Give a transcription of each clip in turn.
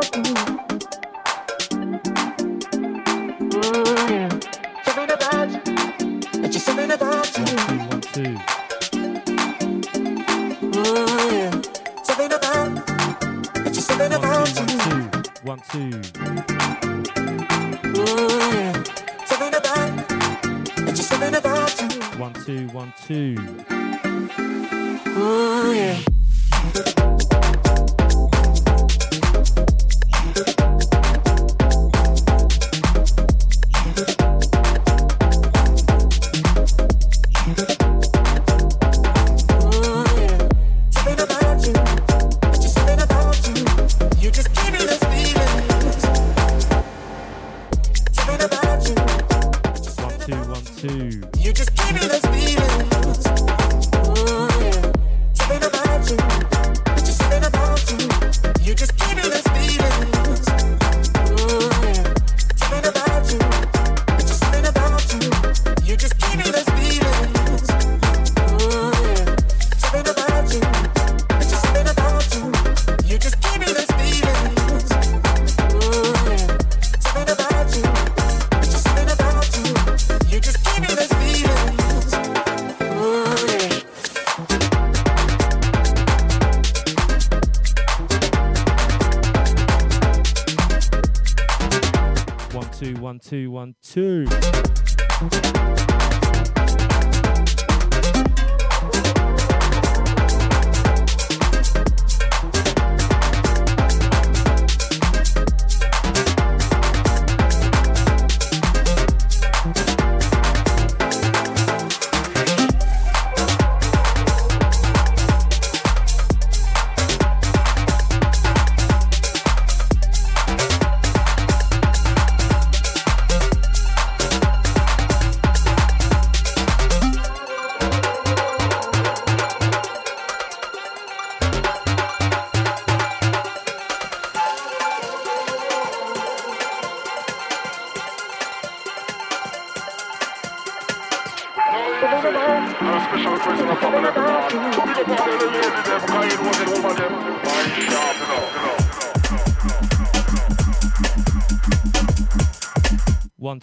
Música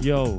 Yo.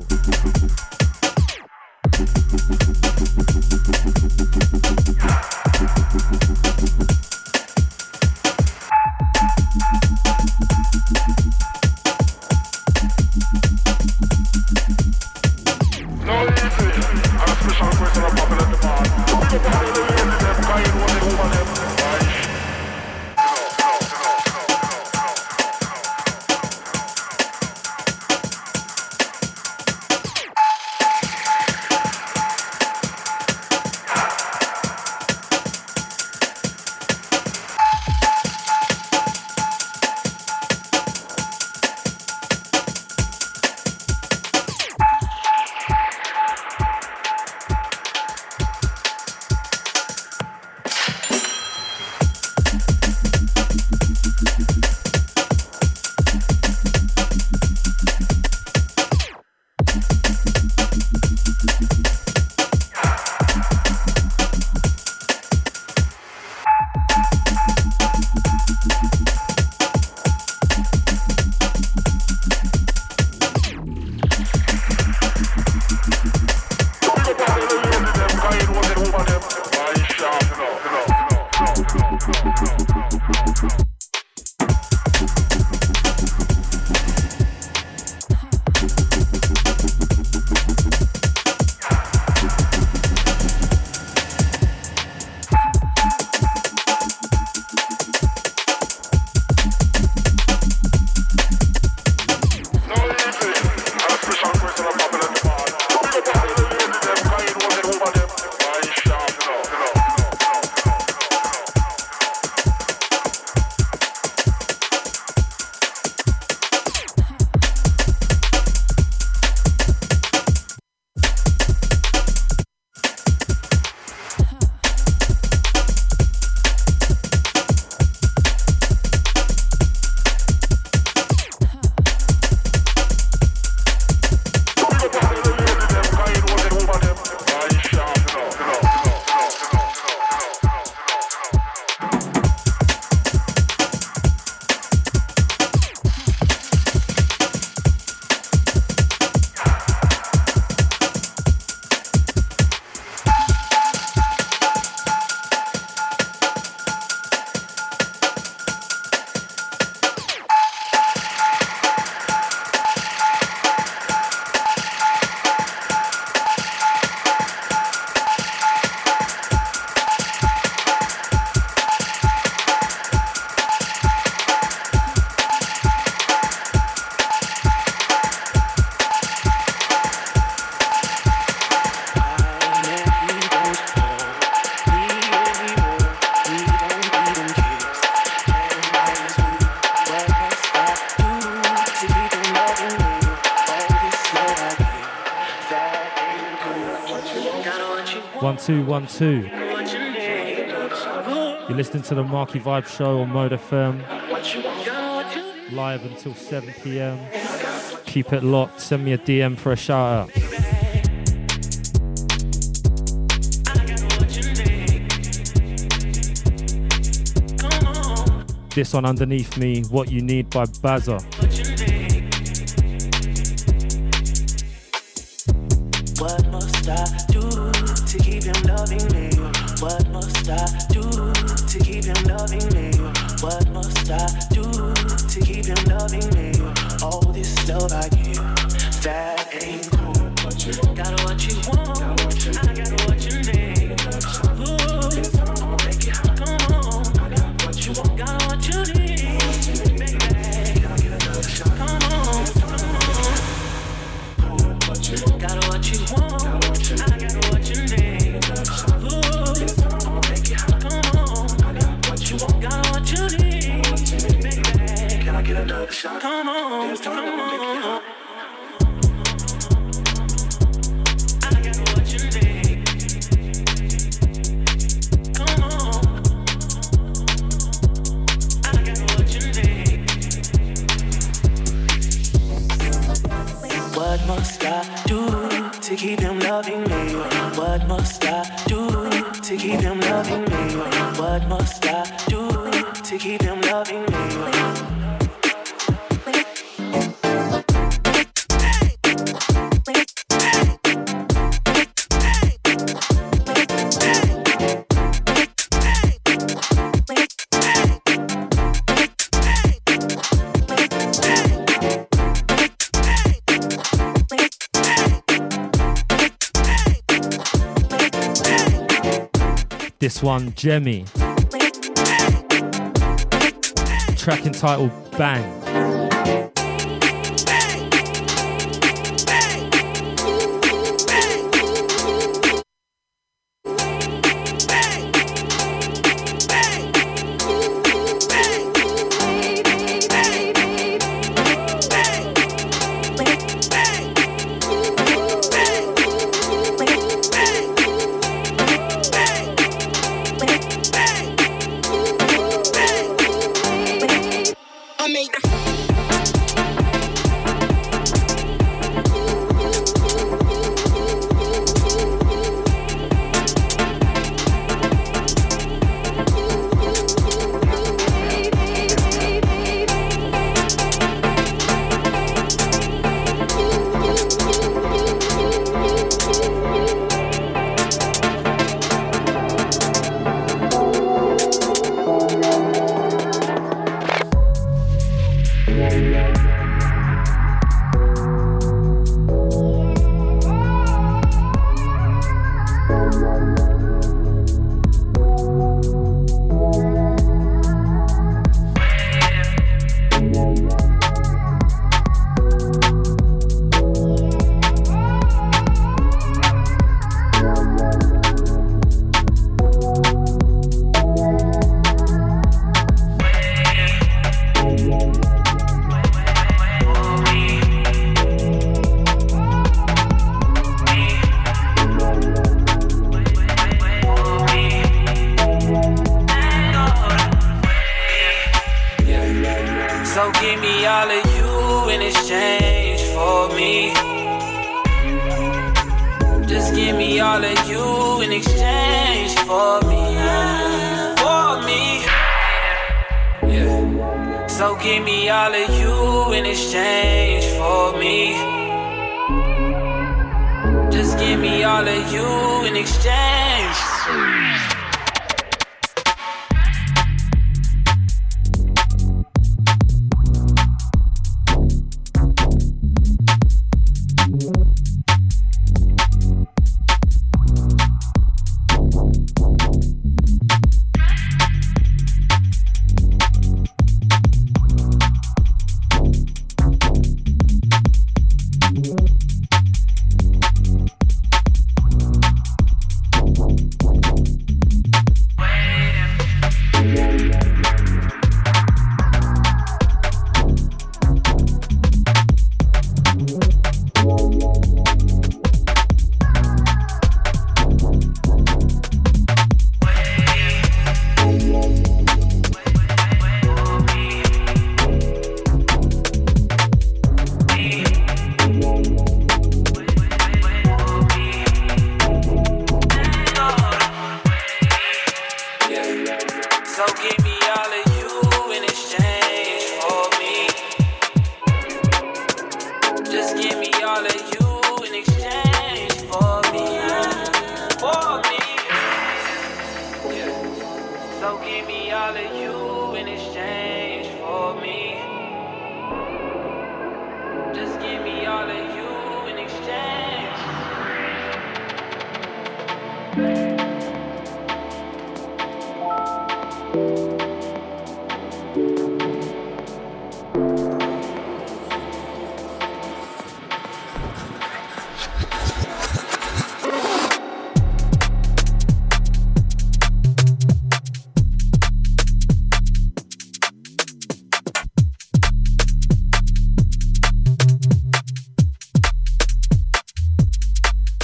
212. You're listening to the Marky Vibe Show on Mode FM. Live until 7 pm. Keep it locked. Send me a DM for a shout out. This one underneath me, What You Need by Bazza. What must I loving me. One, Jemmy. Track entitled Bang.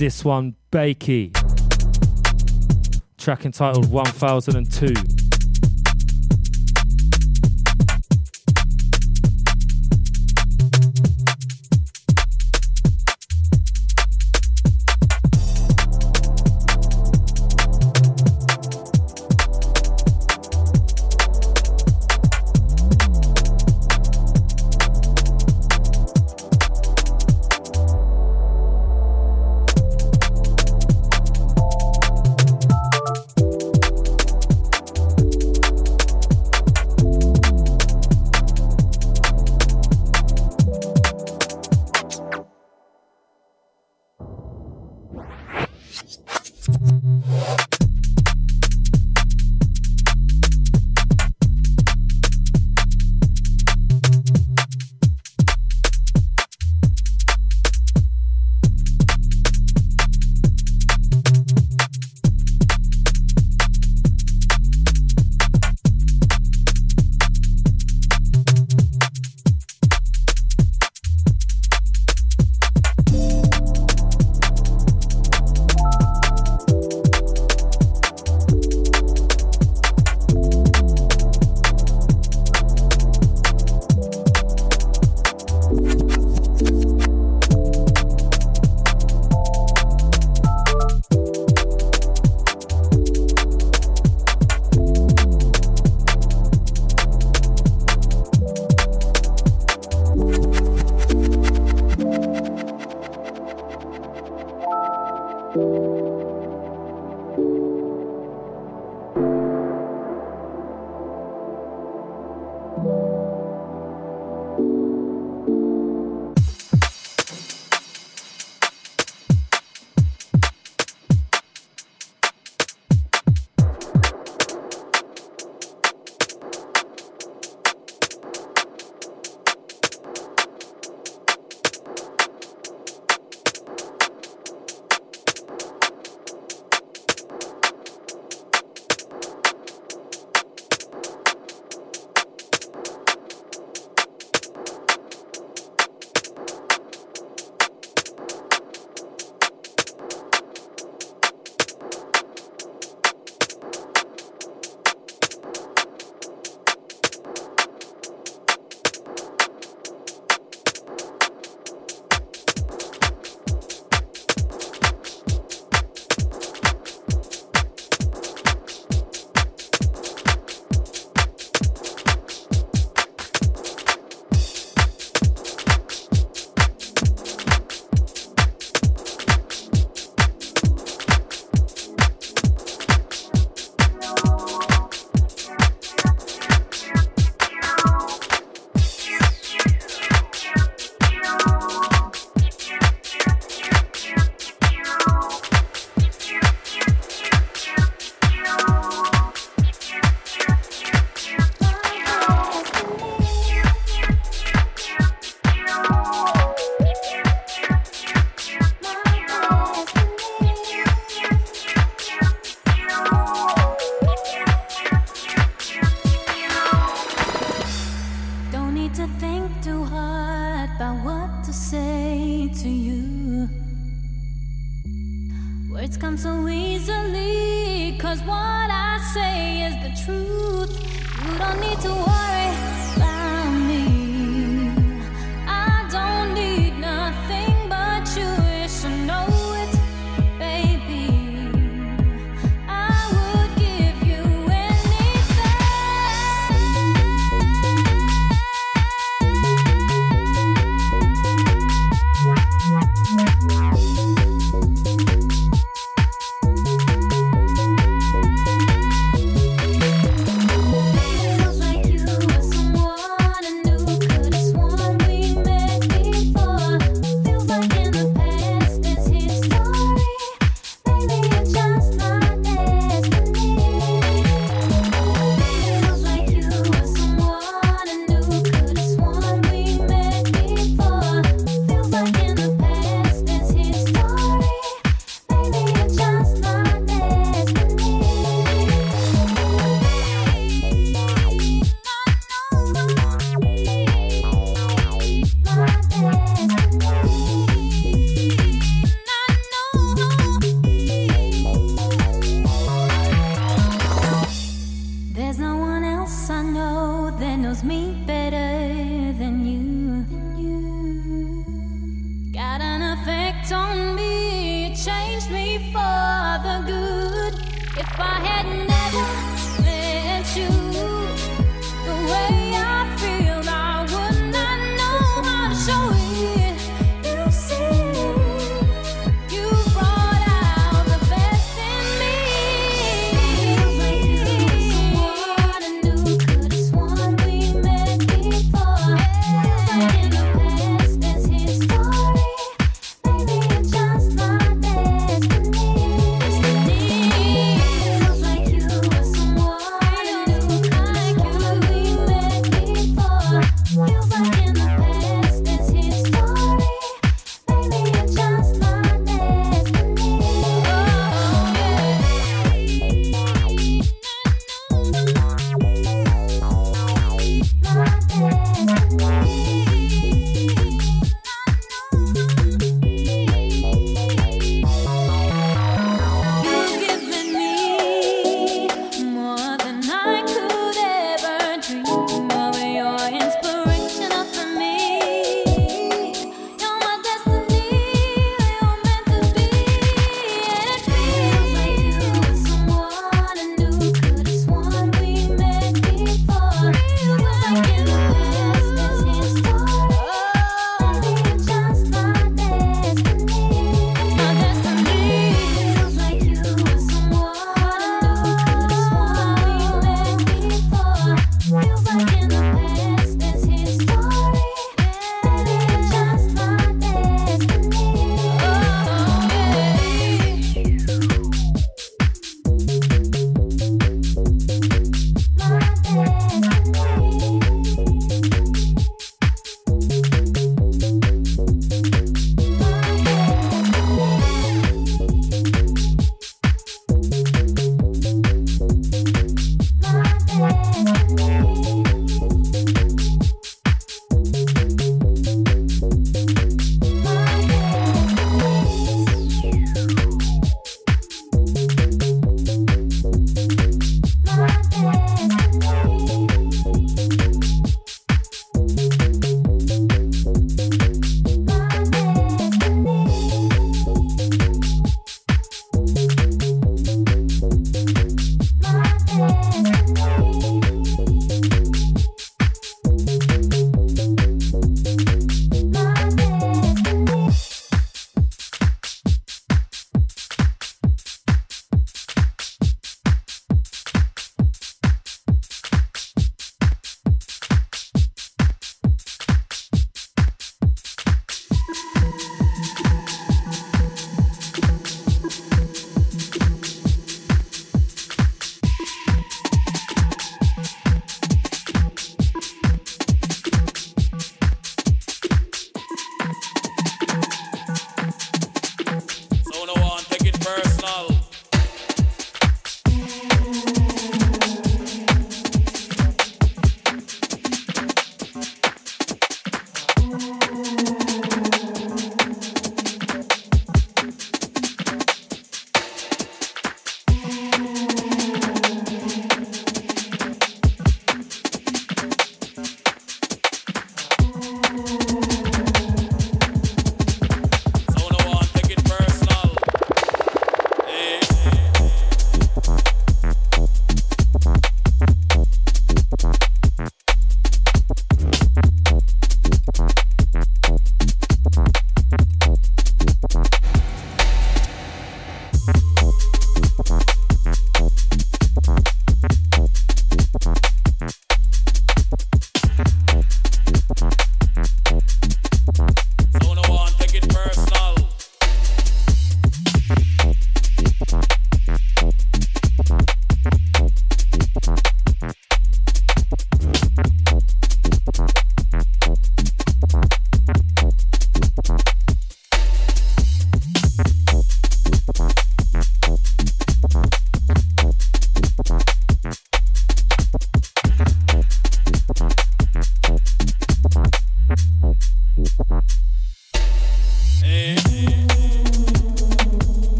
This one, Bakey. Track entitled 1002.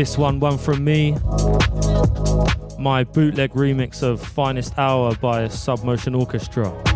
This one, one from me. My bootleg remix of Finest Hour by Submotion Orchestra.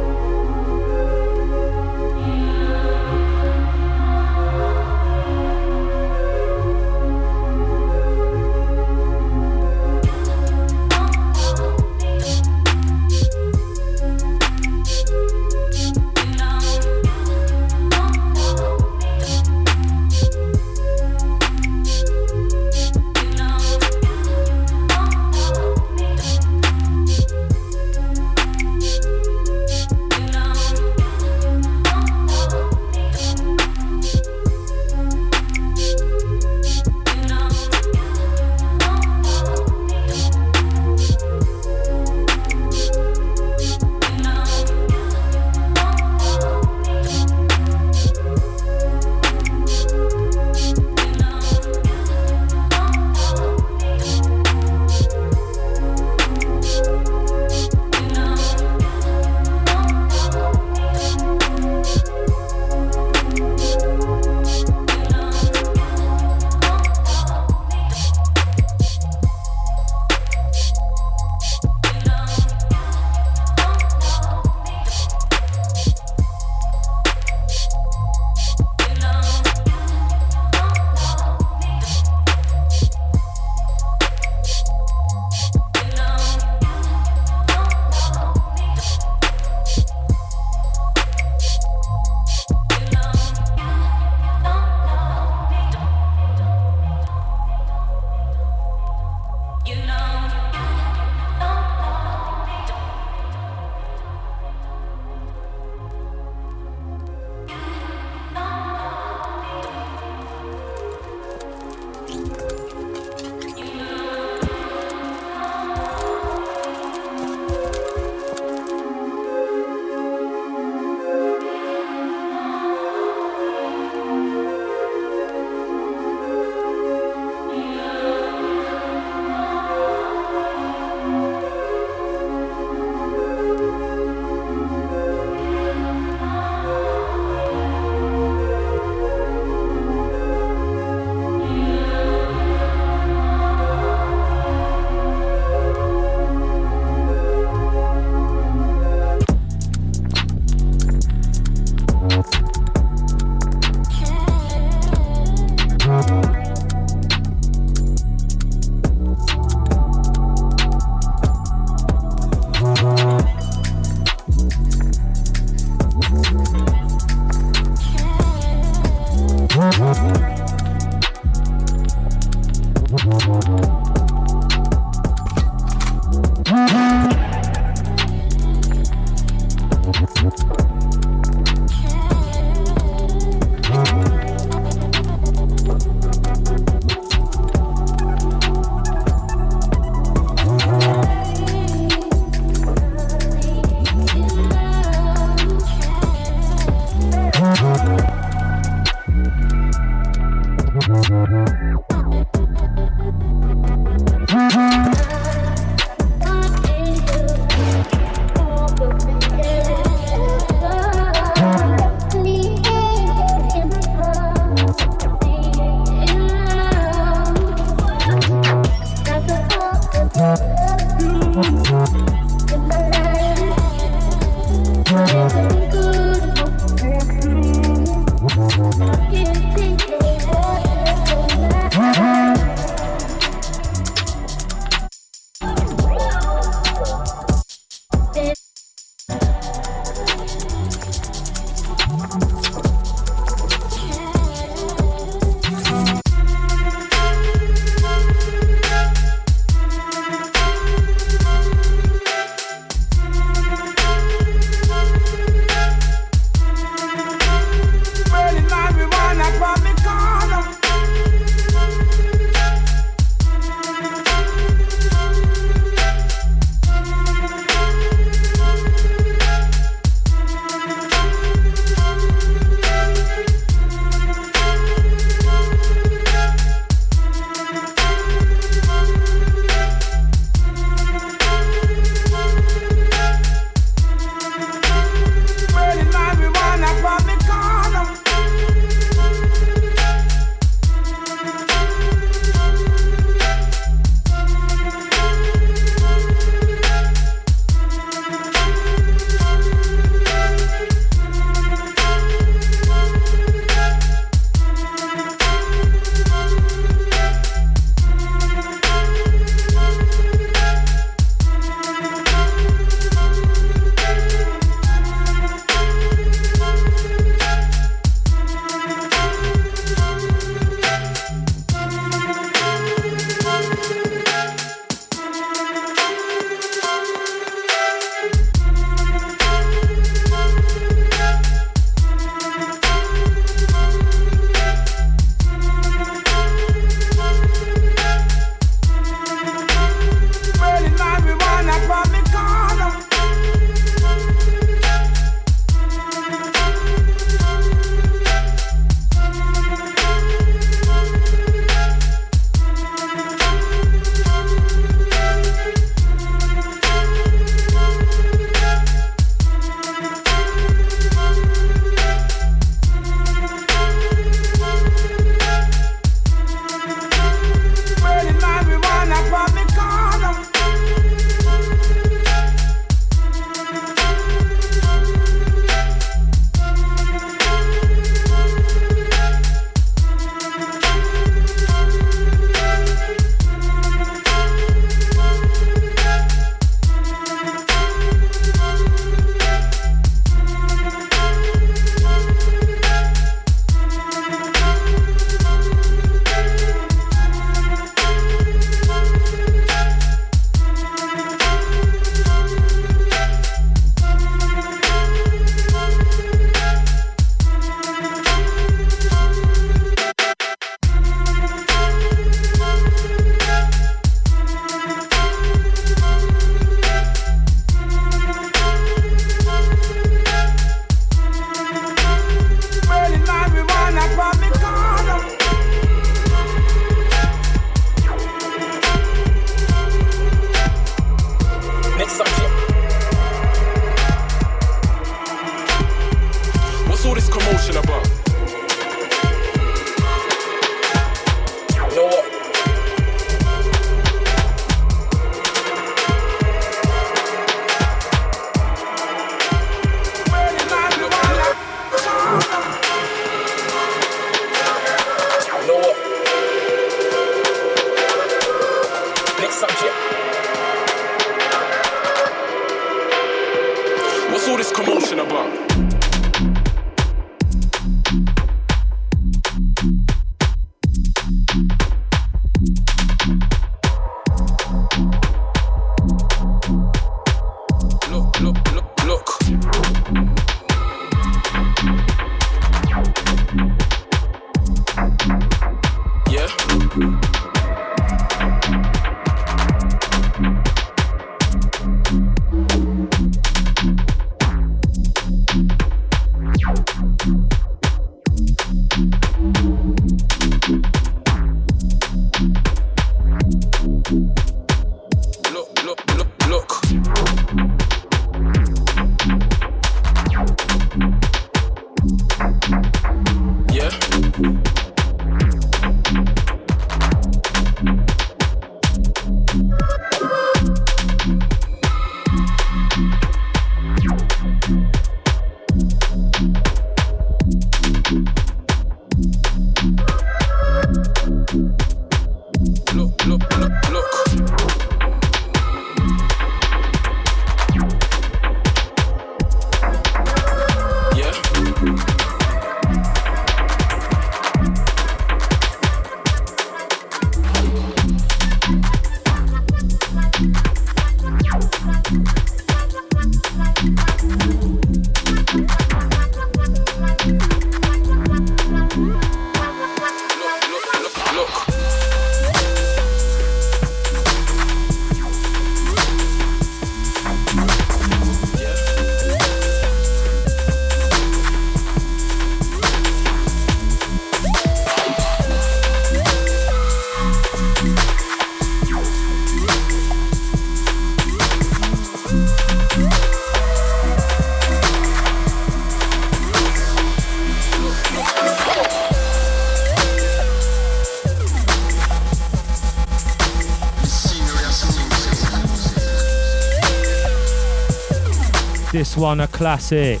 This one a classic.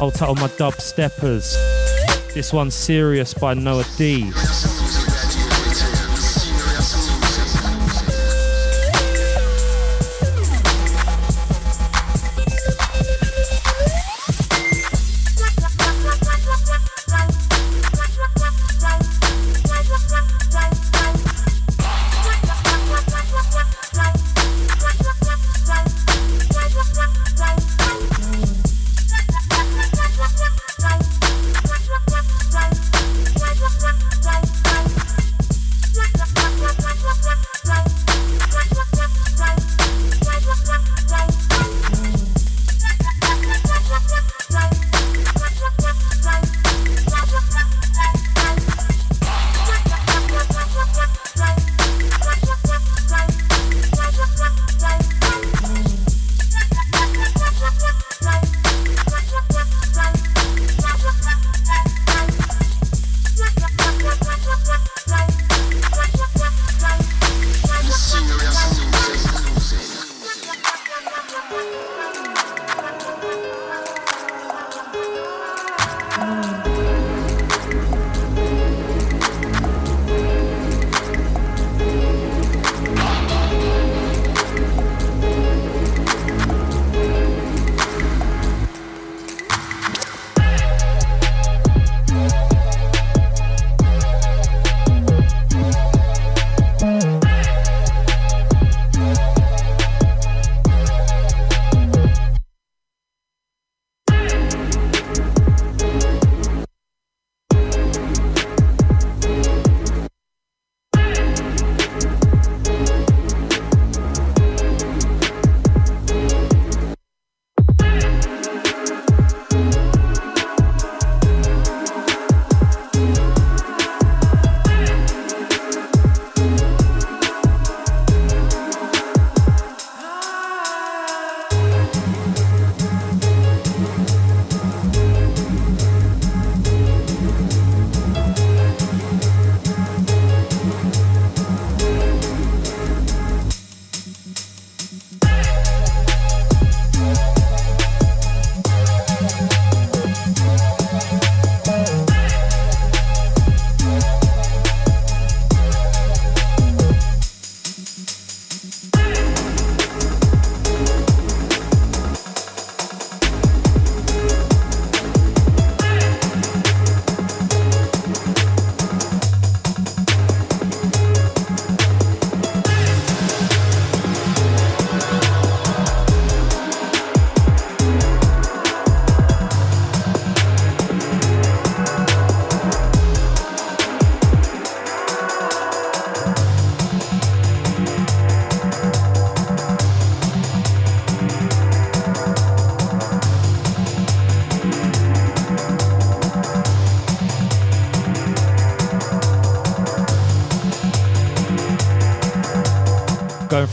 I'll title my dub steppers. This one's serious by Noah D.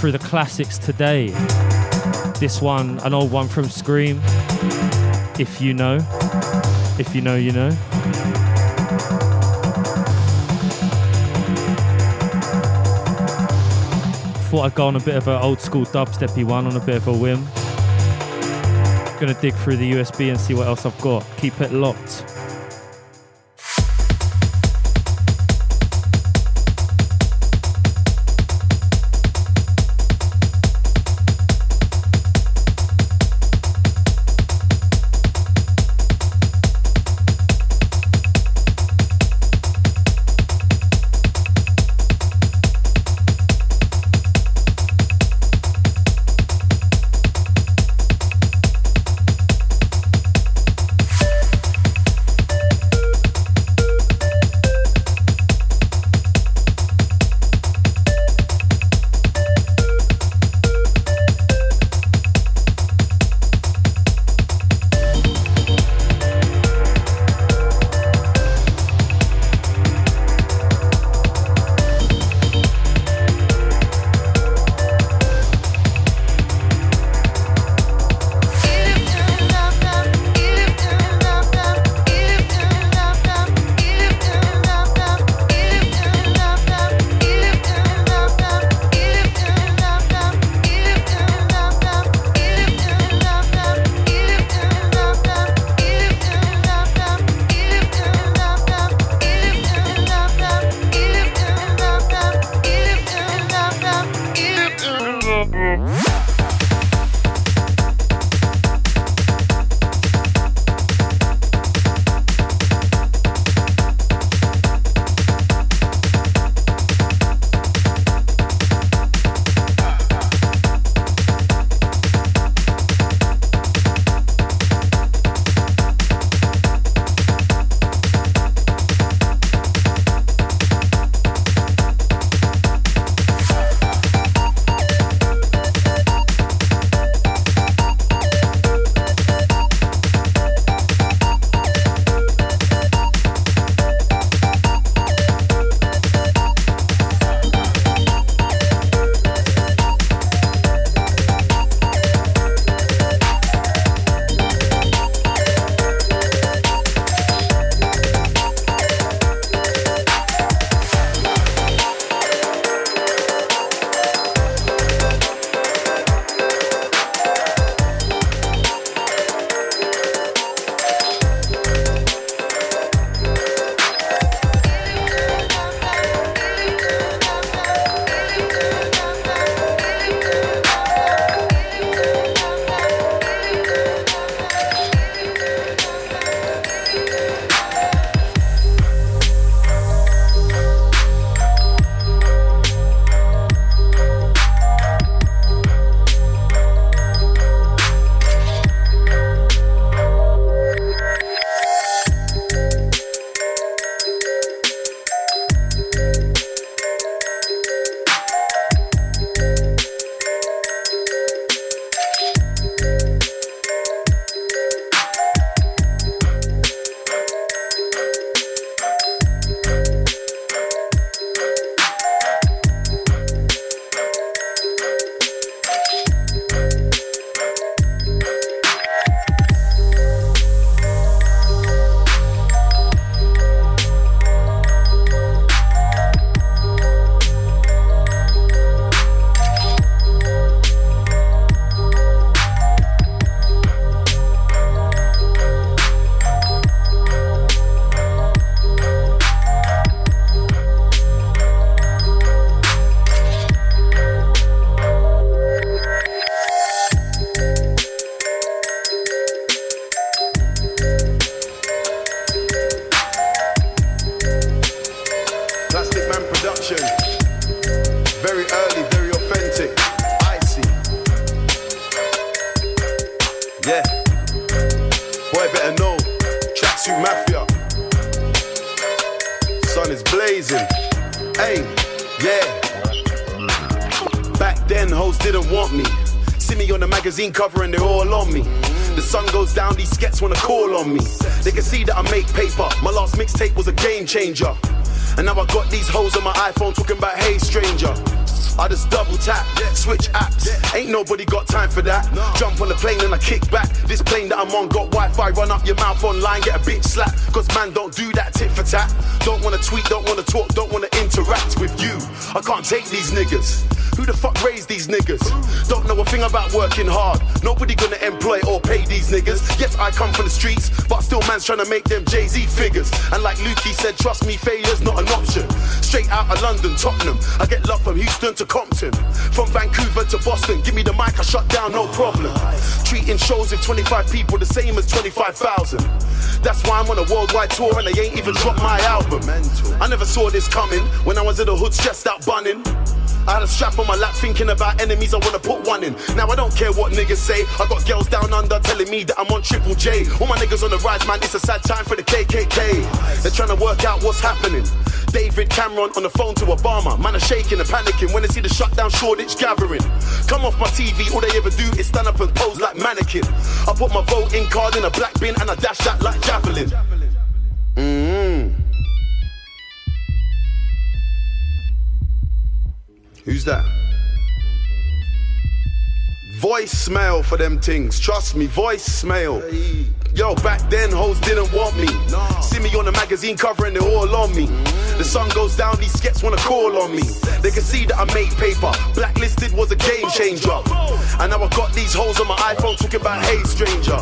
through the classics today. This one, an old one from Skream, If you know. If you know, you know. Thought I'd go on a bit of an old school dubsteppy one on a bit of a whim. Gonna dig through the USB and see what else I've got. Keep it locked. Better know. Tracksuit Mafia. Sun is blazing. Hey, yeah. Back then, hoes didn't want me. See me on the magazine cover and they're all on me. The sun goes down, these skets wanna call on me. They can see that I make paper. My last mixtape was a game changer. And now I got these hoes on my iPhone talking about hey stranger. I just double tap, switch apps. Ain't nobody got time for that. Jump on the plane and I kick back. This plane that I'm on got Wi-Fi. Run up your mouth online, get a bitch slap. Cause man don't do that tit for tat. Don't wanna tweet, don't wanna talk, don't wanna interact with you. I can't take these niggas. Who the fuck raised these niggas? Don't know a thing about working hard. Nobody gonna employ or pay these niggas. Yes, I come from the streets, but still man's trying to make them Jay-Z figures. And like Lukey said, trust me, failure's not an option. Straight out of London, Tottenham. I get love from Houston to Compton. From Vancouver to Boston. Give me the mic, I shut down, no problem. Treating shows with 25 people the same as 25,000. That's why I'm on a worldwide tour and they ain't even dropped my album. I never saw this coming when I was in the hood stressed out bunning. I had a strap on my lap thinking about enemies I wanna put one in. Now I don't care what niggas say. I got girls down under telling me that I'm on Triple J. All my niggas on the rise, man, it's a sad time for the KKK. They're trying to work out what's happening. David Cameron on the phone to Obama. Man are shaking and panicking when they see the shutdown Shoreditch gathering. Come off my TV, all they ever do is stand up and pose like mannequin. I put my voting card in a black bin and I dash that like javelin. Mmm. Who's that? Voicemail for them things. Trust me, voicemail. Yo, back then hoes didn't want me. See me on the magazine cover and they're all on me. Mm-hmm. The sun goes down, these skets wanna call on me. They can see that I make paper. Blacklisted was a game changer. And now I got these hoes on my iPhone talking about hey stranger.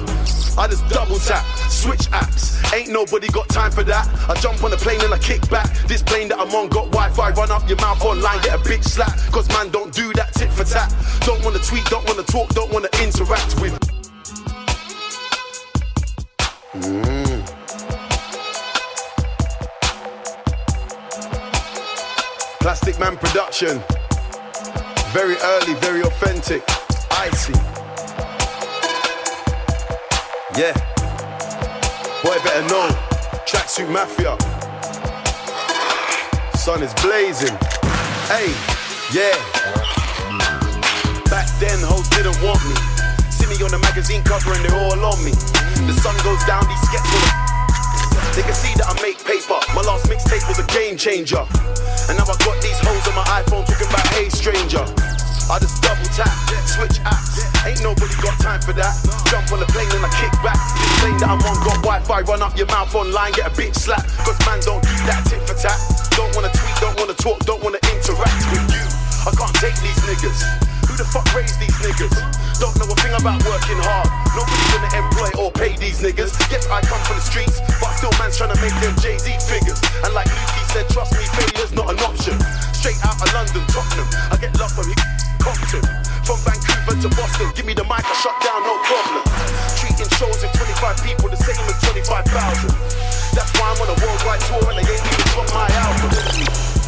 I just double tap, switch apps. Ain't nobody got time for that. I jump on the plane and I kick back. This plane that I'm on got Wi-Fi. Run up your mouth online, get a bitch slap. Cause man don't do that tit for tat. Don't wanna tweet, don't wanna talk, don't wanna interact with. Mm. Plastic Man production. Very early, very authentic. Icy. Yeah. Boy, better know. Tracksuit Mafia. Sun is blazing. Hey, yeah. Back then, hoes didn't want me. Me on the magazine cover and they're all on me. The sun goes down, these skets will. They can see that I make paper. My last mixtape was a game changer. And now I got these hoes on my iPhone talking about hey stranger. I just double tap, switch apps. Ain't nobody got time for that. Jump on the plane and I kick back. Plane that I'm on got Wi-Fi. Run up your mouth online, get a bitch slap. Cause man don't do that tit for tat. Don't wanna tweet, don't wanna talk, don't wanna interact with you. I can't take these niggas. The fuck raised these niggas? Don't know a thing about working hard. Nobody gonna employ or pay these niggas. Yes, I come from the streets, but still man's trying to make them Jay-Z figures. And like Lukey said, trust me, failure's not an option. Straight out of London, Tottenham. I get love from Compton. From Vancouver to Boston, give me the mic, I shut down, no problem. Treating shows with 25 people the same as 25,000. That's why I'm on a worldwide tour and they ain't even dropped my album.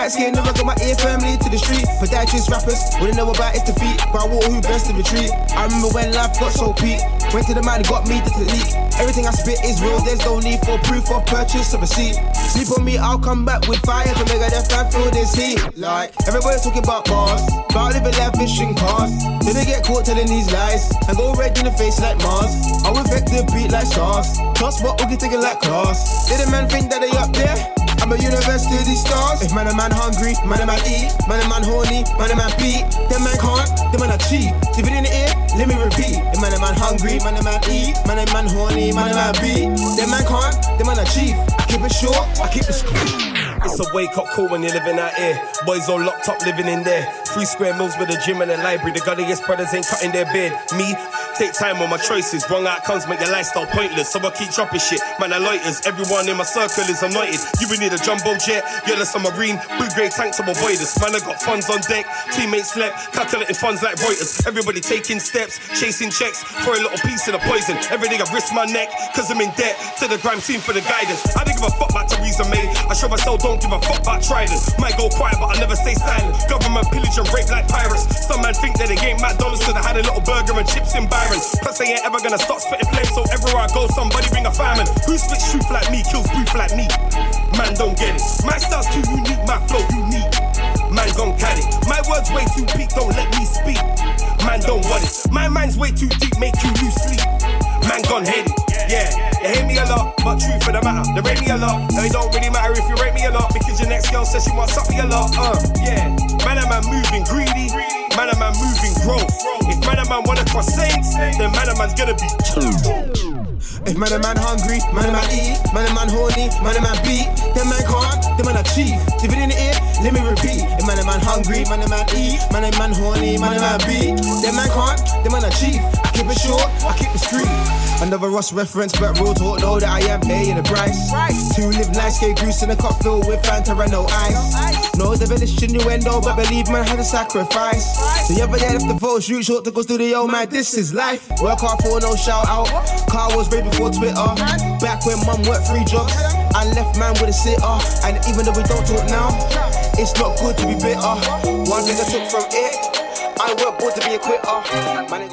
Max Skin, never got my ear firmly to the street. Podiatrist rappers wouldn't know about his defeat, but I walk who best to retreat. I remember when life got so peak. Went to the man, got me the technique. Everything I spit is real, there's no need for proof of purchase of a receipt. Sleep on me, I'll come back with fire to make a death and feel this heat. Like, everybody's talking about bars, about living lavish in cars. Then they get caught telling these lies, and go red in the face like Mars. I'll infect the beat like stars. Toss what we taking like class. Did a man think that they up there? I'm a university stars. If man a man hungry, man a man eat, man a man horny, man a man beat. Them man can't, them man are cheap. If it in the ear, let me repeat. If man a man hungry, man a man eat, man a man horny, man a man beat. Them man can't, them man cheap. I keep it short, I keep it It's a wake up call when you're living out here. Boys all locked up living in there. Three square meals with a gym and a library. The gulliest brothers ain't cutting their beard. Me, take time on my choices. Wrong outcomes make your lifestyle pointless. So I keep dropping shit. Man, I loiters. Everyone in my circle is anointed. You would need a jumbo jet, yellow a marine, blue grey tanks to avoid us. Man, I got funds on deck. Teammates slept, calculating funds like Reuters. Everybody taking steps, chasing checks for a little piece of the poison. Every day I risk my neck, cause I'm in debt to the grime scene for the guidance. I didn't give a fuck about Theresa May. I show myself don't give a fuck about Trident. Might go quiet, but I never stay silent. Government pillage and rape like pirates. Some man think that they ain't McDonald's, cause I had a little burger and chips in Byron. Plus, they ain't ever gonna stop spitting flames, so everywhere I go, somebody bring a fireman. Who spits truth like me, kills brief like me? Man, don't get it. My style's too unique, my flow unique. Man, gon' cut it. My words way too peak, don't let me speak. Man, don't want it. My mind's way too deep, make you lose sleep. Man, gon' hate it. Yeah, they hate me a lot, but truth for the matter, they rate me a lot. And it don't really matter if you rate me a lot, because your next girl says she wants me a lot. Uh, yeah. Man, a man moving greedy. Man, a man moving growth. If man, a man wanna cross saints, then man, a man's gonna be. If man a man hungry, man a man eat, man a man horny, man a man beat, then man can't, then man achieve. If it in the ear, let me repeat. If man a man hungry, man a man eat, man a man horny, man a man beat, then man can't, then man achieve. I keep it short, I keep it street. Another Ross reference, but real talk know that I am paying the price. To live nice, get goose in a cup filled with Fanta and no ice. No definition innuendo, but believe man had a sacrifice. The other day left the photo shoot short to go studio, man, this is life. Work hard for no shout out. Car was way before Twitter. Back when mum worked three jobs, I left man with a sitter. And even though we don't talk now, it's not good to be bitter. One thing I took from it, I weren't born to be a quitter. Man,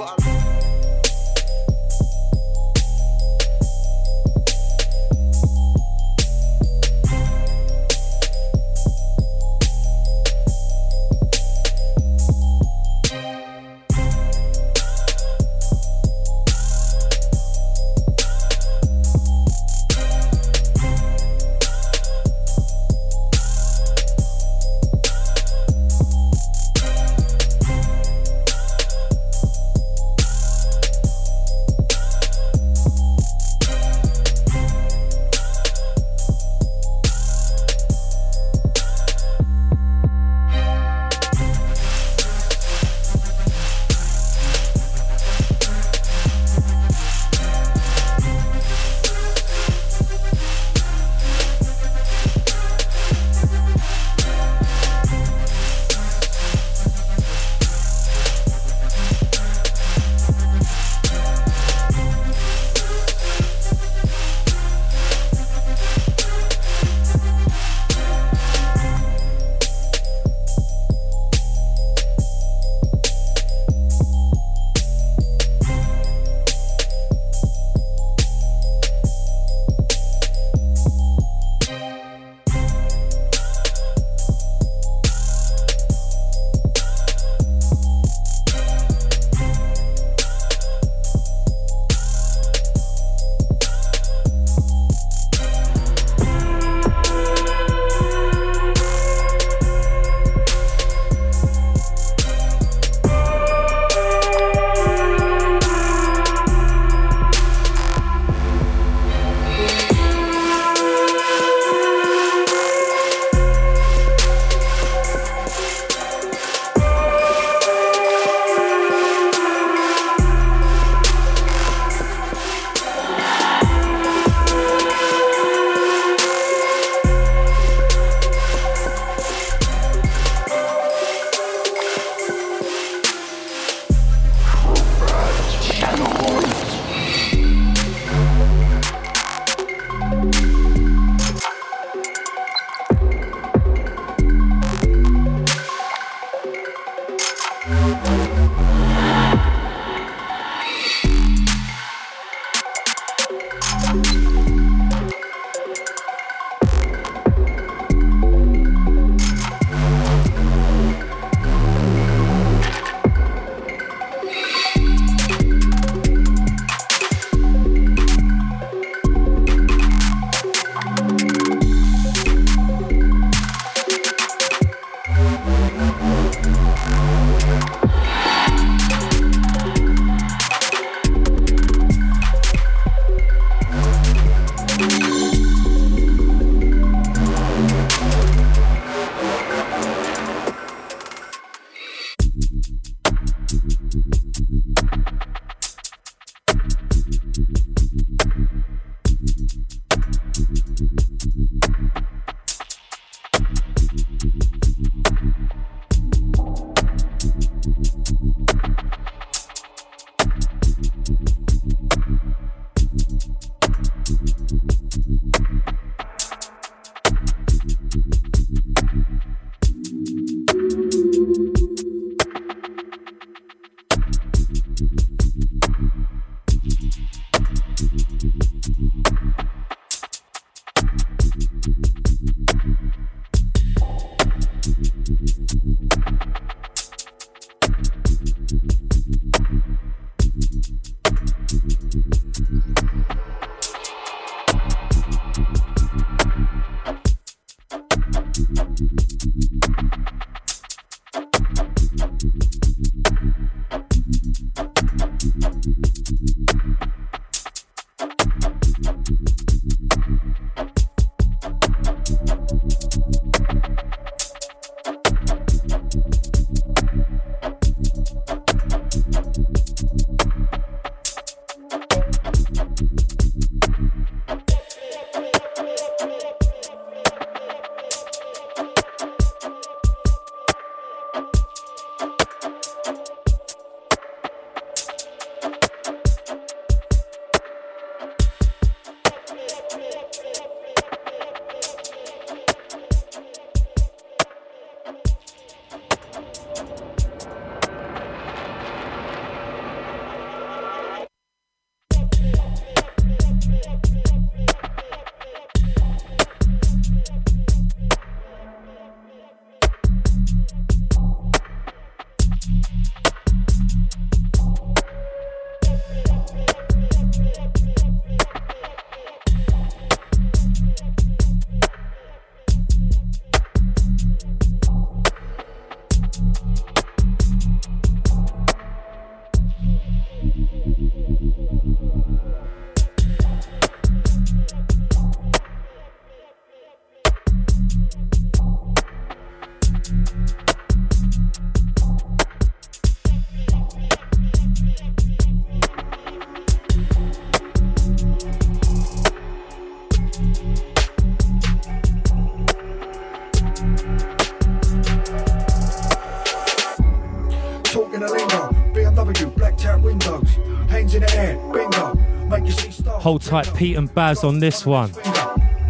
Hold tight, Pete and Bas on this one.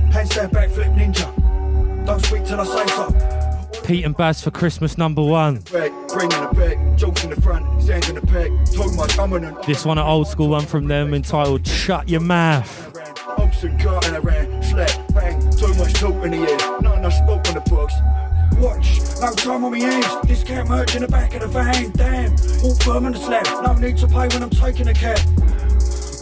Handstand backflip ninja. Don't speak till I say so. Pete and Bas for Christmas number one. Back, bring in the back, jokes in the front, sand in the pack. Talk my. This one, an old school one from them entitled Shut Your Mouth. Oaks and car and I ran, slap, bang. Too much talk in the air, not enough smoke on the books. Watch, no time on me hands. Discount merch in the back of the van. Damn, all firm in the slab. No need to pay when I'm taking a cab.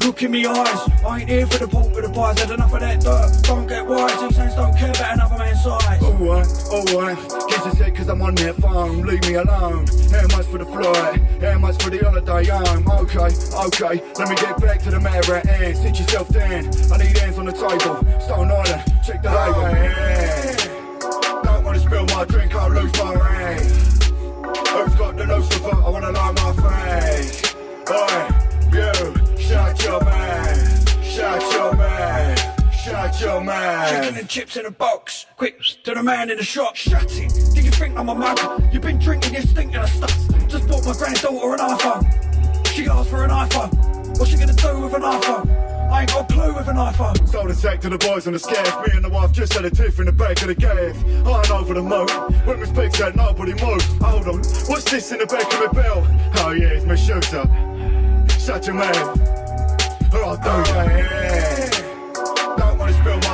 Look in me eyes, I ain't here for the pork with the pies. Had enough of that dirt. Don't get wise, these hands don't care about another man's size. Oh alright, alright. Oh, Guess it's it cause I'm on their phone. Leave me alone. How much for the flight? How much for the holiday home? Okay, okay. Let me get back to the matter at hand. Sit yourself down. I need hands on the table. Stone Island, check the label. Yeah. Don't wanna spill my drink, I'll lose my ring. Who's got the Lucifer? I wanna light my face. Oi, Shut your mouth. Chicken and chips in a box. Quick, to the man in the shop. Shut it. Do you think I'm a mug? You've been drinking your stinking of stuff. Just bought my granddaughter an iPhone. She asked for an iPhone. What's she gonna do with an iPhone? I ain't got a clue with an iPhone. Sold a sack to the boys on the scaff. Me and the wife just had a tiff in the back of the gaff. I ain't over the moat. Witness pics that nobody moved. Hold on. What's this in the back of my belt? Oh yeah, it's my shooter. Shut your mouth. Or I'll do that.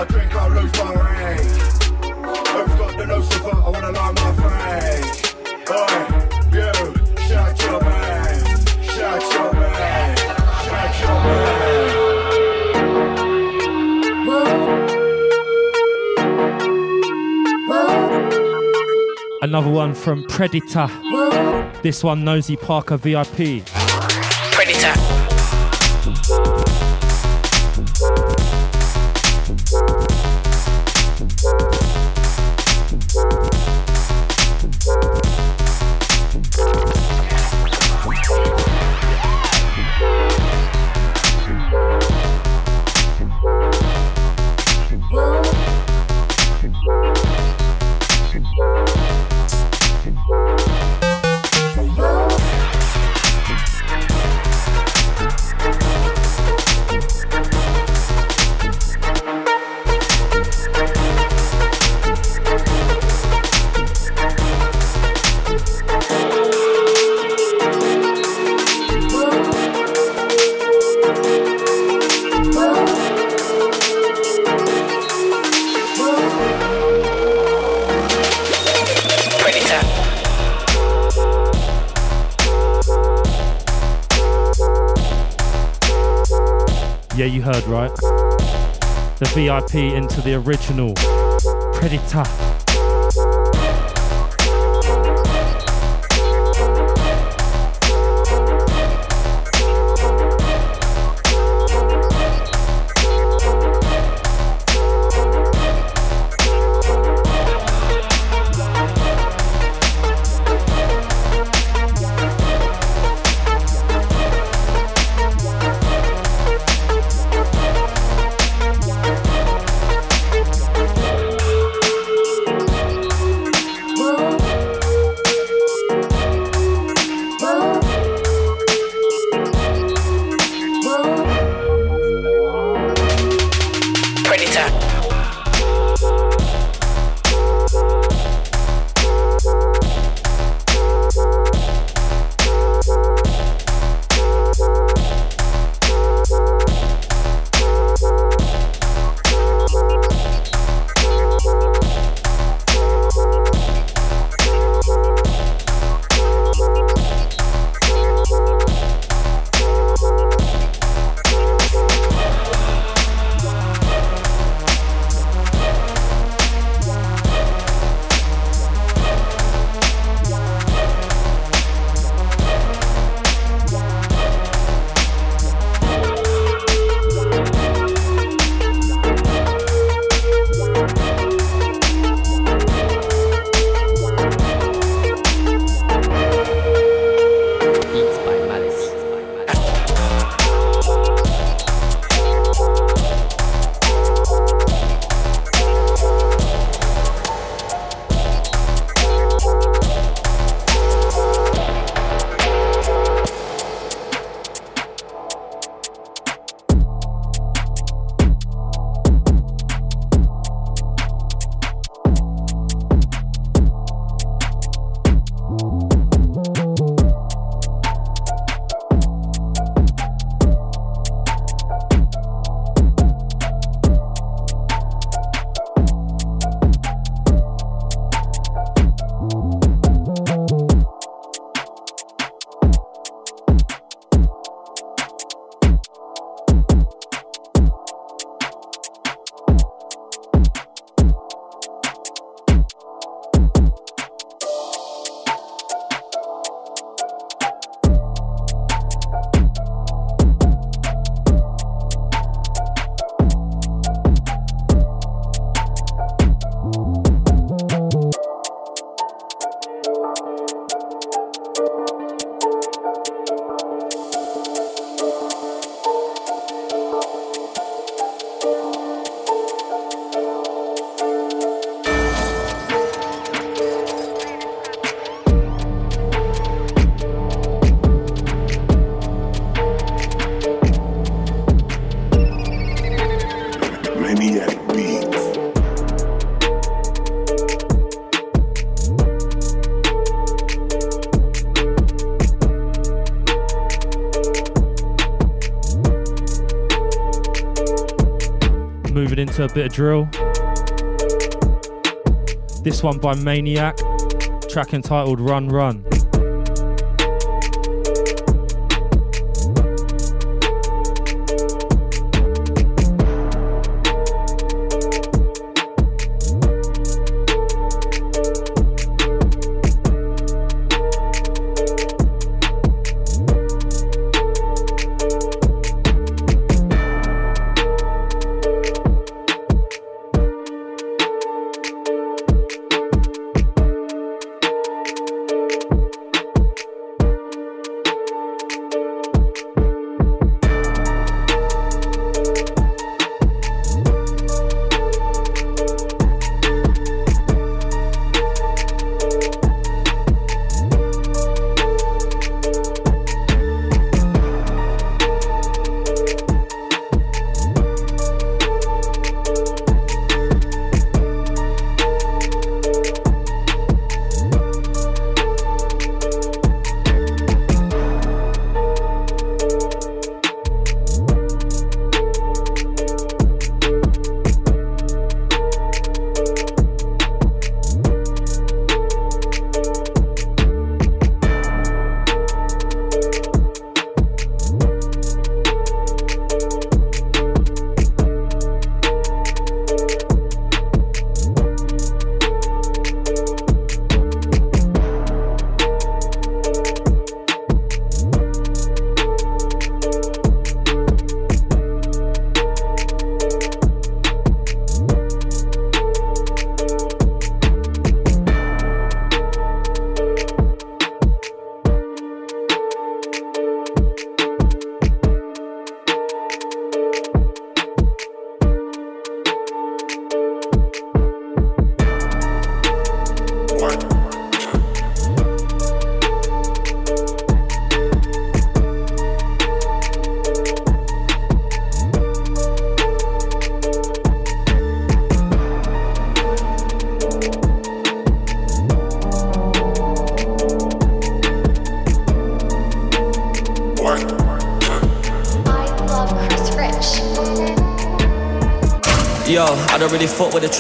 Don't wanna spill my drink, I'll lose my ring. Who's got the Lucifer? I wanna light my face. Oi, you, shut your mouth. Shut your mouth. Shut your mouth. Another one from Predator. This one, Nosy Parker VIP. Predator. Predator. Into the original Predator. Bit of drill. This one by Maniac, track entitled Run Run.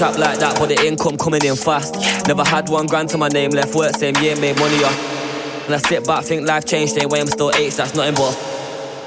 Trap like that, but the income coming in fast. Never had one grand to my name, left work same year, made money off. And I sit back, think life changed, same way I'm still eight, that's nothing but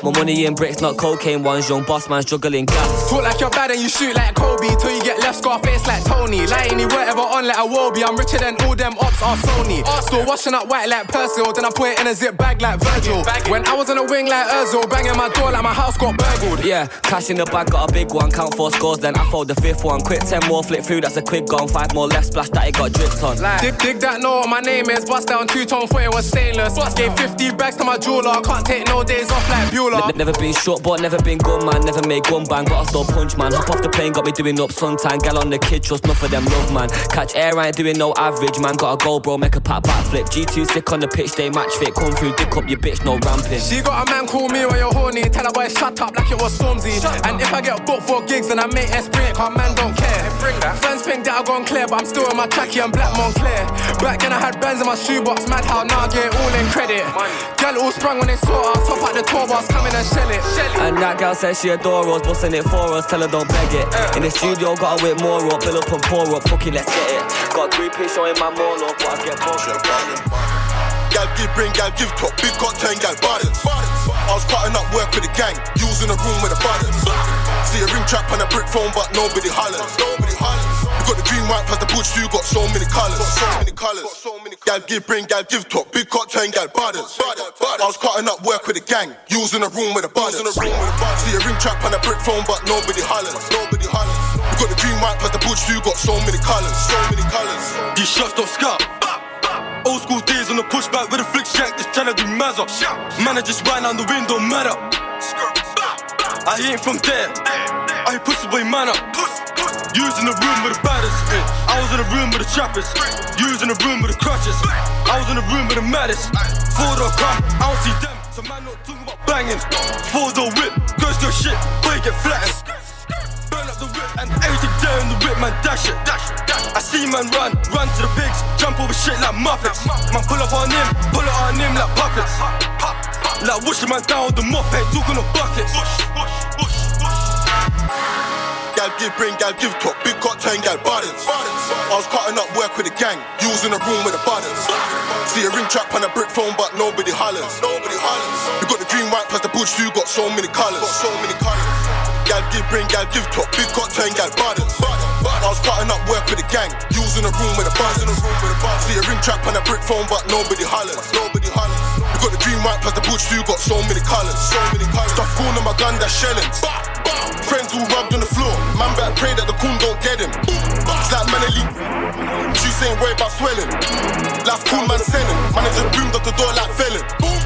my money in bricks, not cocaine ones. Young boss man struggling gas. Talk like you're bad and you shoot like Kobe. Till you get left scar face like Tony. Lying you whatever on like a Wobie. I'm richer than all them ops are Sony. Still washing up white like Persil. Then I put it in a zip bag like Virgil. When I was on a wing like Özil. Banging my door like my house got burgled. Yeah, cash in the bag, got a big one. Count four scores, then I fold the fifth one. Quick 10 more, flip through, that's a quick gone. Five more left, splash that it got dripped on. Like, dig, dig that, know what my name is. Bust down two tone foot, it was stainless. Bust Gave 50 bags to my jeweler. Can't take no days off like Bueller. N- never been short but never been good, man. Never made gun bang, but I still punch, man. Hop off the plane, got me doing up suntan. Gal on the kid, trust enough of them love, man. Catch air, I ain't doing no average, man. Got a goal, bro, make a pat backflip. G2 sick on the pitch, they match fit. Come through, dick up your bitch, no ramping. She got a man call me when you're horny. Tell her boy, shut up like it was Stormzy. And if I get booked for gigs, then I make S bring it, cause man don't care. Bring that. Fans think that I gone clear, but I'm still in my tracky and black Moncler. Back then I had bands in my shoebox, mad how now I get all in credit. Gal all sprung when they saw us, top out the tour bus, come in and shell it. And that gal says she adore us, busting it for us, tell her don't beg it. Uh. In the studio, got a whip more up, bill up and pour up, fuck it, let's get it. Got three piece showing my more up, but I get bored. Gal give bring, gal give top, big got ten gal buttons. I was cutting up work with the gang, using the room with the buttons. See a ring trap on a brick phone, but nobody hollers. Nobody hollers. You got the green, white, plus the butch, you got so many colours. So many colours. Gal give bring, gal give top, big got ten gal buttons. I was cutting up work with the gang, using the room with the buttons. See a ring trap on a brick phone, but nobody hollers. Nobody hollers. You got the green, white, plus the butch, you got so many colours. So many colours. These shots don't scout. Old school days on the pushback with a flick shank, just tryna do mazza. Man, I just ran out the window, matter. I ain't from there. I ain't pussy boy man up. Using the room with the baddest. I was in the room with the trappers. in the room with the crutches. I was in the room with the maddest. Four door come, I don't see them. So man not talking about banging. Four door whip, goes to shit, boy get flattened. Burn up the whip and everything down in the whip, man dash it. I see man run, run to the pigs, jump over shit like muppets. Man pull up on him, pull up on him like puppets. Like whooshing man down with the mop, ain't talking of buckets. Gal gal give brain, gal give top. Big got ten gal buttons. I was cutting up work with a gang, using a room with the buttons. See a ring trap on a brick phone, but nobody hollers. Nobody hollers. We got the green, white plus the butch, you got so many colors. Got so many colors. Gal give brain, gal give top. Big got ten gal buttons. I was cutting up work with a gang, using a room with a buzz. See a ring trap on a brick phone, but nobody hollers. Nobody hollers. We got the green, white plus the butch, you got so many colors. So many colors. Stuff on my gun, that's shellings. Friends all rubbed on the floor. Man better pray that the coon don't get him. It's like Manali. She ain't worried about swelling. Life cool, man selling. Manager boomed up the door like felon. Boom,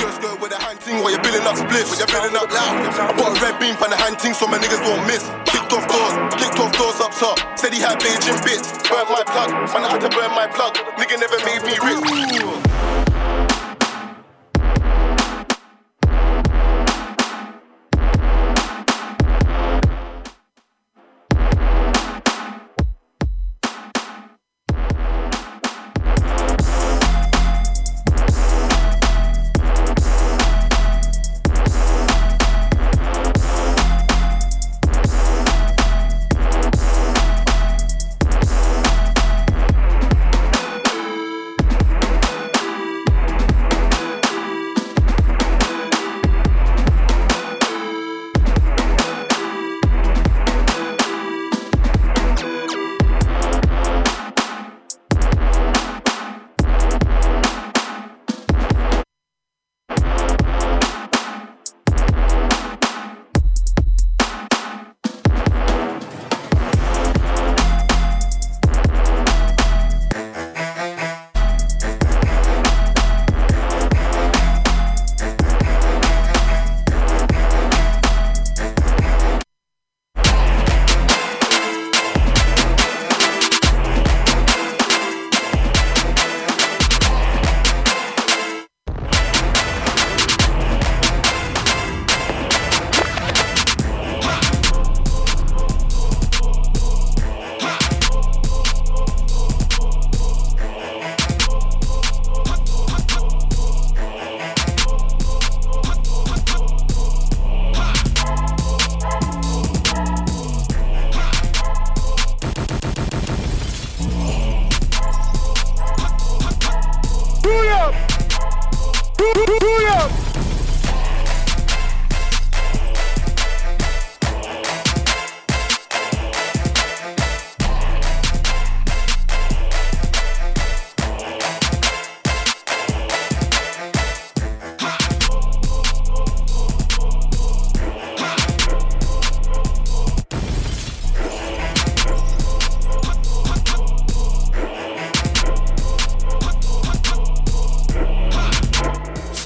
Skirt, skirt with a hand while you're building up split, while you're building up loud. Got a red beam on the hand ting so my niggas won't miss. Kicked off doors, kicked off doors up top. Said he had Beijing bits. Burnt my plug, man, I had to burn my plug. Nigga never made me rich.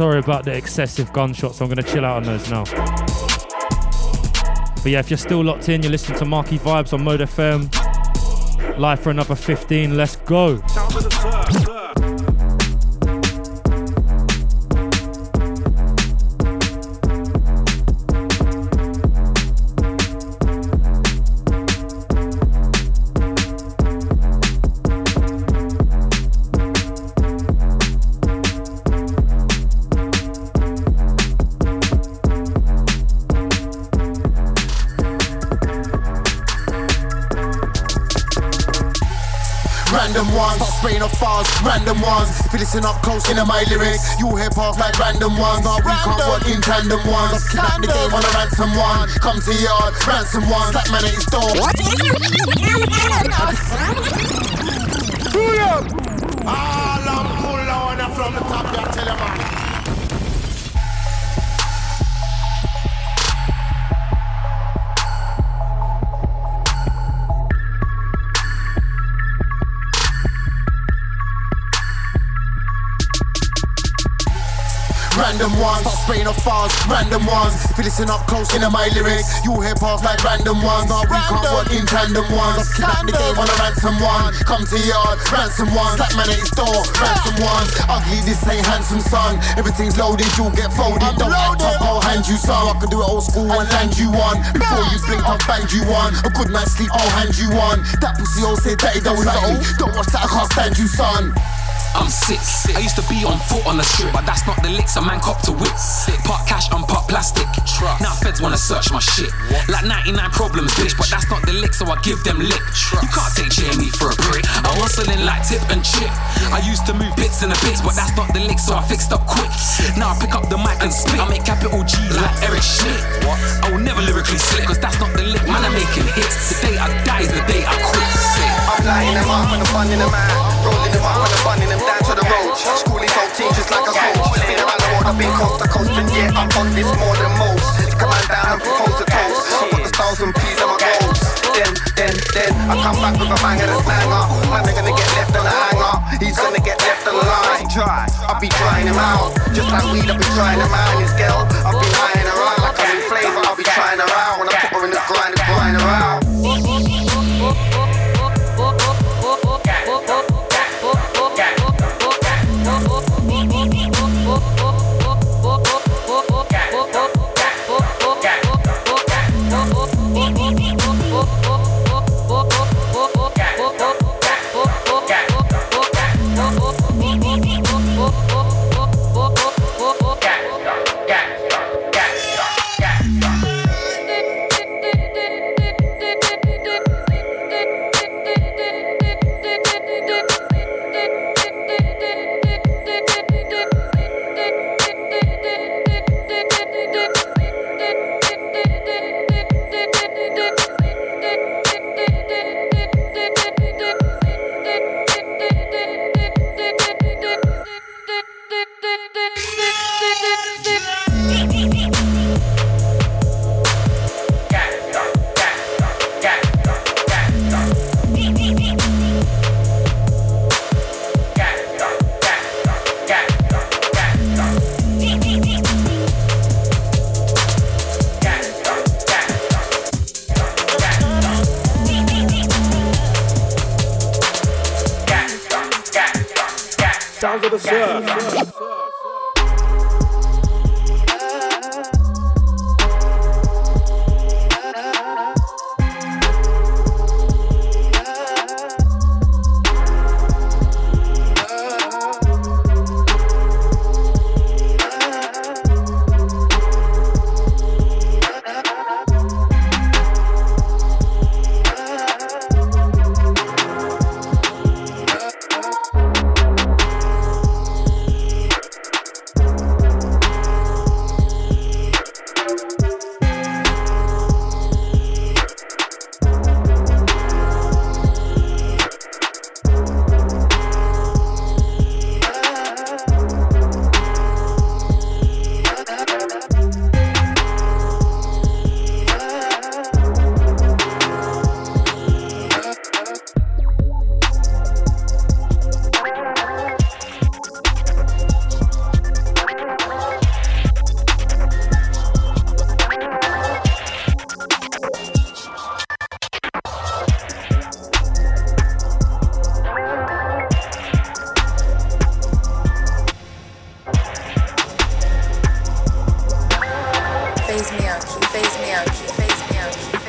Sorry about the excessive gunshots. I'm going to chill out on those now. But yeah, if you're still locked in, you're listening to Marky Vibes on Mode FM. Live for another 15. Let's go. Close into my lyrics, you'll hear parts like random ones. Nah, we can't work in tandem ones. I've kidnapped the game on a ransom one. Come to yard, ransom one. Slap man at his door. Pull up! All I'm pull on from the top, spraying off bars, random ones. If you listen up close into my lyrics, you'll hear parts like random ones. Nah, we can't work in tandem ones. I've kidnapped the game on a ransom one. Come to yard, ransom one. Slap man at his door, ransom one. Ugly, this ain't handsome, son. Everything's loaded, you'll get folded. Don't act up, I'll hand you some. I can do it old school and land you one. Before you blink, I'll bang you one. A good night's sleep, I'll hand you one. That pussy all said that he don't like me. Don't watch that, I can't stand you, son. I'm sick. I used to be on foot on the strip, but that's not the licks a man cop to whip. Part cash and part plastic. Now feds wanna search my shit. Like 99 problems, bitch, but that's not the lick, so I give them lip. You can't take Jamie for a prick. I'm hustling like tip and chip. I used to move bits in the bits, but that's not the lick, so I fixed up quick. Now I pick up the mic and spit. I make capital G like Eric Schmidt. I will never lyrically slip, cause that's not the lick. Man, I'm making hits. The day I die is the day I quit. I'm lighting them up and I'm funding them out. Rolling them up and I'm bunning them down to the road. Schooling team just like a coach. Been around the world, I've been coast to coast, and yeah, I'm on this more than most. Come on down and propose a toast. I've got the stars and peas and my goals. Then, then, then, I come back with a banger that's banger. Man, they're gonna get left on the hanger. He's gonna get left on the line. Dry, I'll be trying him out. Just like weed, I'll be trying him out. And his girl, I'll be lying around like I'm in flavor. I'll be trying her out. When I put her in the grind, grind her. phase me out, phase me out, keep phase me out,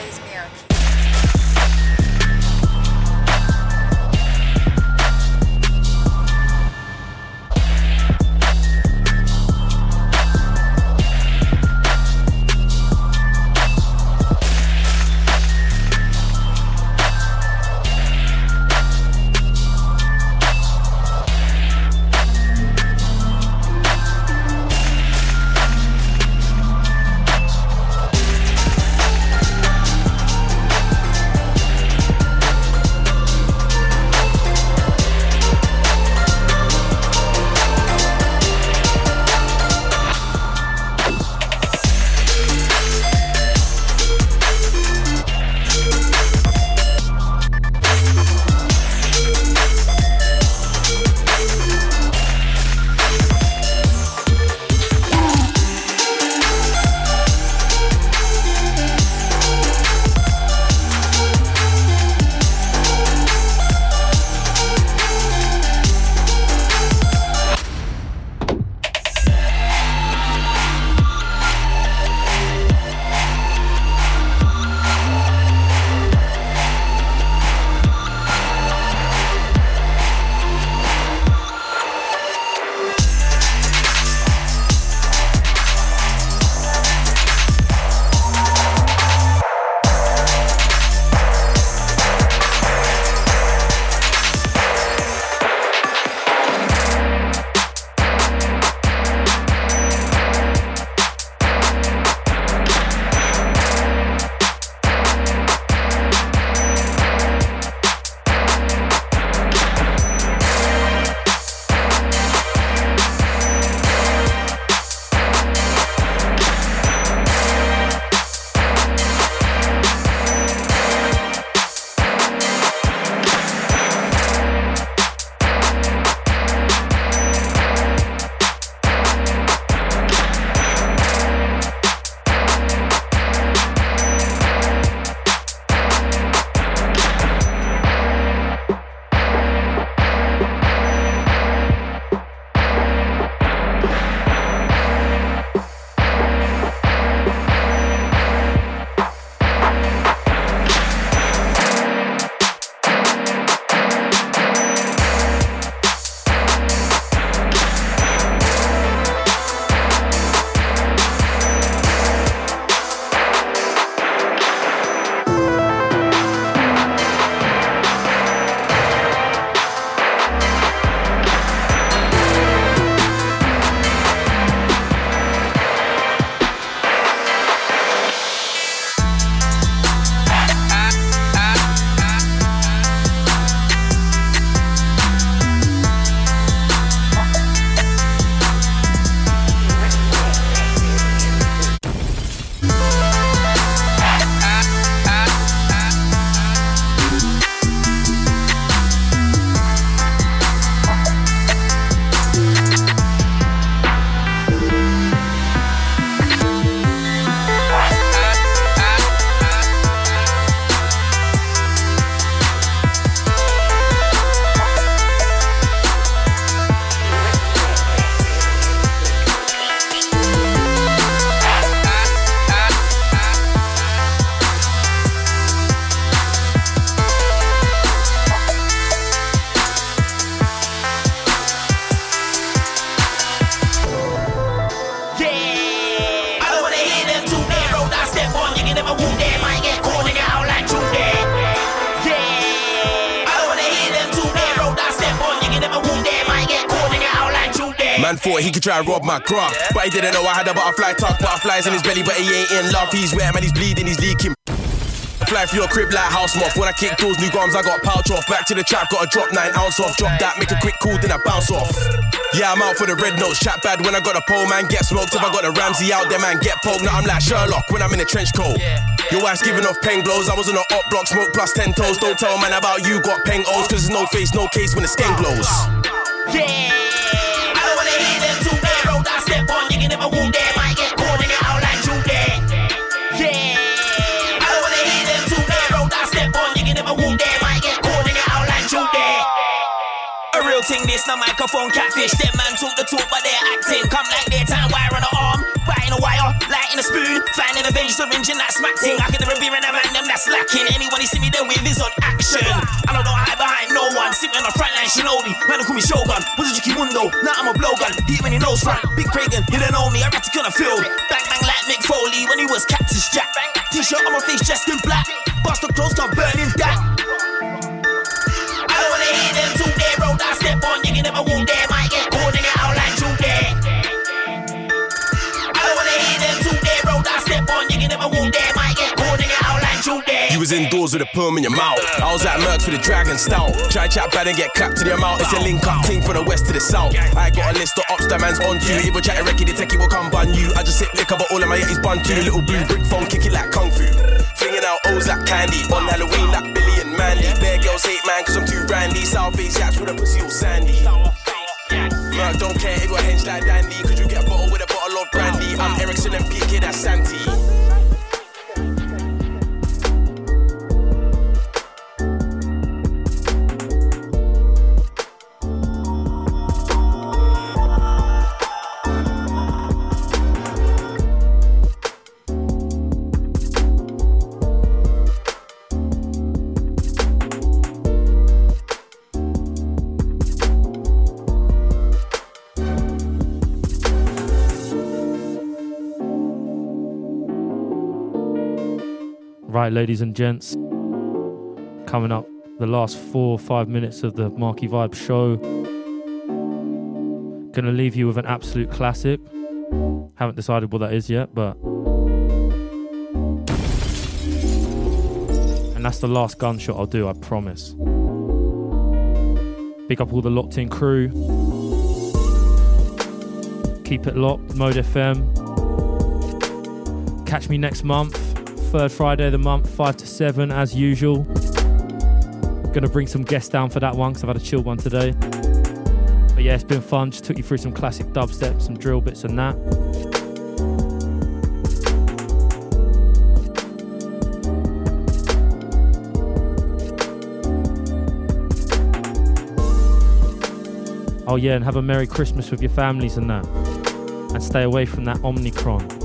thought he could try and rob my grub. But he didn't know I had a butterfly tuck. Butterflies in his belly, but he ain't in love. He's wet, man, he's bleeding, he's leaking. Fly for your crib like house moth. When I kick those new gums, I got pouch off. Back to the trap, got a drop nine ounce off. Drop that, make a quick call, then I bounce off. Yeah, I'm out for the red notes. Chat bad when I got a pole, man. Get smoked. If I got a Ramsey out there, man, get poked. Now I'm like Sherlock when I'm in a trench coat. Your wife's giving off pen blows. I was on a hot block, smoke plus 10 toes. Don't tell man about you, got pen O's. Cause there's no face, no case when the skin blows. No microphone catfish. Them man talk the talk, but they're acting. Come like they're tying wire on the arm, biting a wire, lighting a spoon, finding a vengeance syringe and that smack ting. I can never be in a man, them that's lacking. Anyone you see me there with is on action. I don't know hide behind no one. Sit me on the front line, Shinobi. Man, call me Shogun. Was a Jiki Mundo. Now I'm a blowgun. Deep in your nose front. Big Kragan, you don't know me. I rat on the field. Bang bang like Mick Foley when he was Cactus Jack. T-shirt on my face, dressed in black. Bust the clothes, come burning that. Was indoors with a perm in your mouth. I was at Mercs with a dragon stout. Try chat bad and get clapped to the amount. It's a link up thing from the west to the south. I got a list of ops that man's on to. If we chat a record, the techie will come bun you. I just hit liquor, but all of my yet is bun too. Little blue brick phone, kick it like kung fu. Flinging out O's like candy. On Halloween like Billy and Mandy. Bare girls hate man cause I'm too randy. South Face yachts with a pussy all sandy. Merc don't care if you're hench like dandy. Cause you get a bottle with a bottle of brandy. I'm Ericsson and PK, that's Santi. Right, ladies and gents, coming up the last four or five minutes of the Marky Vibe show. Gonna leave you with an absolute classic. Haven't decided what that is yet, but. And that's the last gunshot I'll do, I promise. Big up all the locked in crew. Keep it locked, Mode FM. Catch me next month third Friday of the month, 5 to 7 as usual. Gonna bring some guests down for that one because I've had a chill one today. But yeah, it's been fun. Just took you through some classic dubstep, some drill bits and that. Oh yeah, and have a Merry Christmas with your families and that. And stay away from that Omnicron.